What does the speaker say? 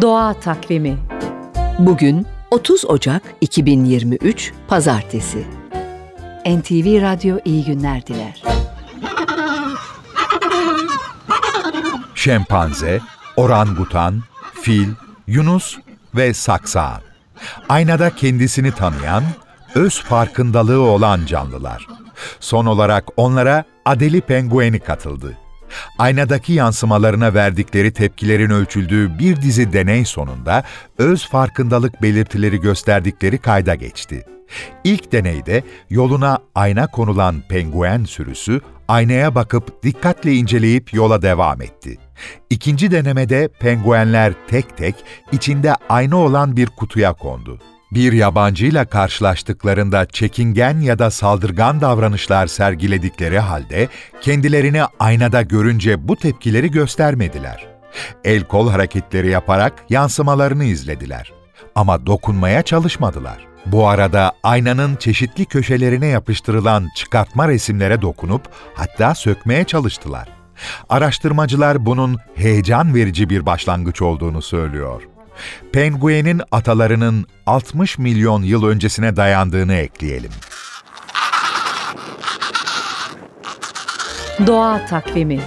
Doğa Takvimi Bugün 30 Ocak 2023 Pazartesi. NTV Radyo iyi günler diler. Şempanze, orangutan, fil, yunus ve saksağan. Aynada kendisini tanıyan, öz farkındalığı olan canlılar. Son olarak onlara Adeli pengueni katıldı. Aynadaki yansımalarına verdikleri tepkilerin ölçüldüğü bir dizi deney sonunda öz farkındalık belirtileri gösterdikleri kayda geçti. İlk deneyde yoluna ayna konulan penguen sürüsü aynaya bakıp dikkatle inceleyip yola devam etti. İkinci denemede penguenler tek tek içinde ayna olan bir kutuya kondu. Bir yabancıyla karşılaştıklarında çekingen ya da saldırgan davranışlar sergiledikleri halde kendilerini aynada görünce bu tepkileri göstermediler. El kol hareketleri yaparak yansımalarını izlediler. Ama dokunmaya çalışmadılar. Bu arada aynanın çeşitli köşelerine yapıştırılan çıkartma resimlere dokunup hatta sökmeye çalıştılar. Araştırmacılar bunun heyecan verici bir başlangıç olduğunu söylüyor. Penguenin atalarının 60 milyon yıl öncesine dayandığını ekleyelim. Doğa Takvimi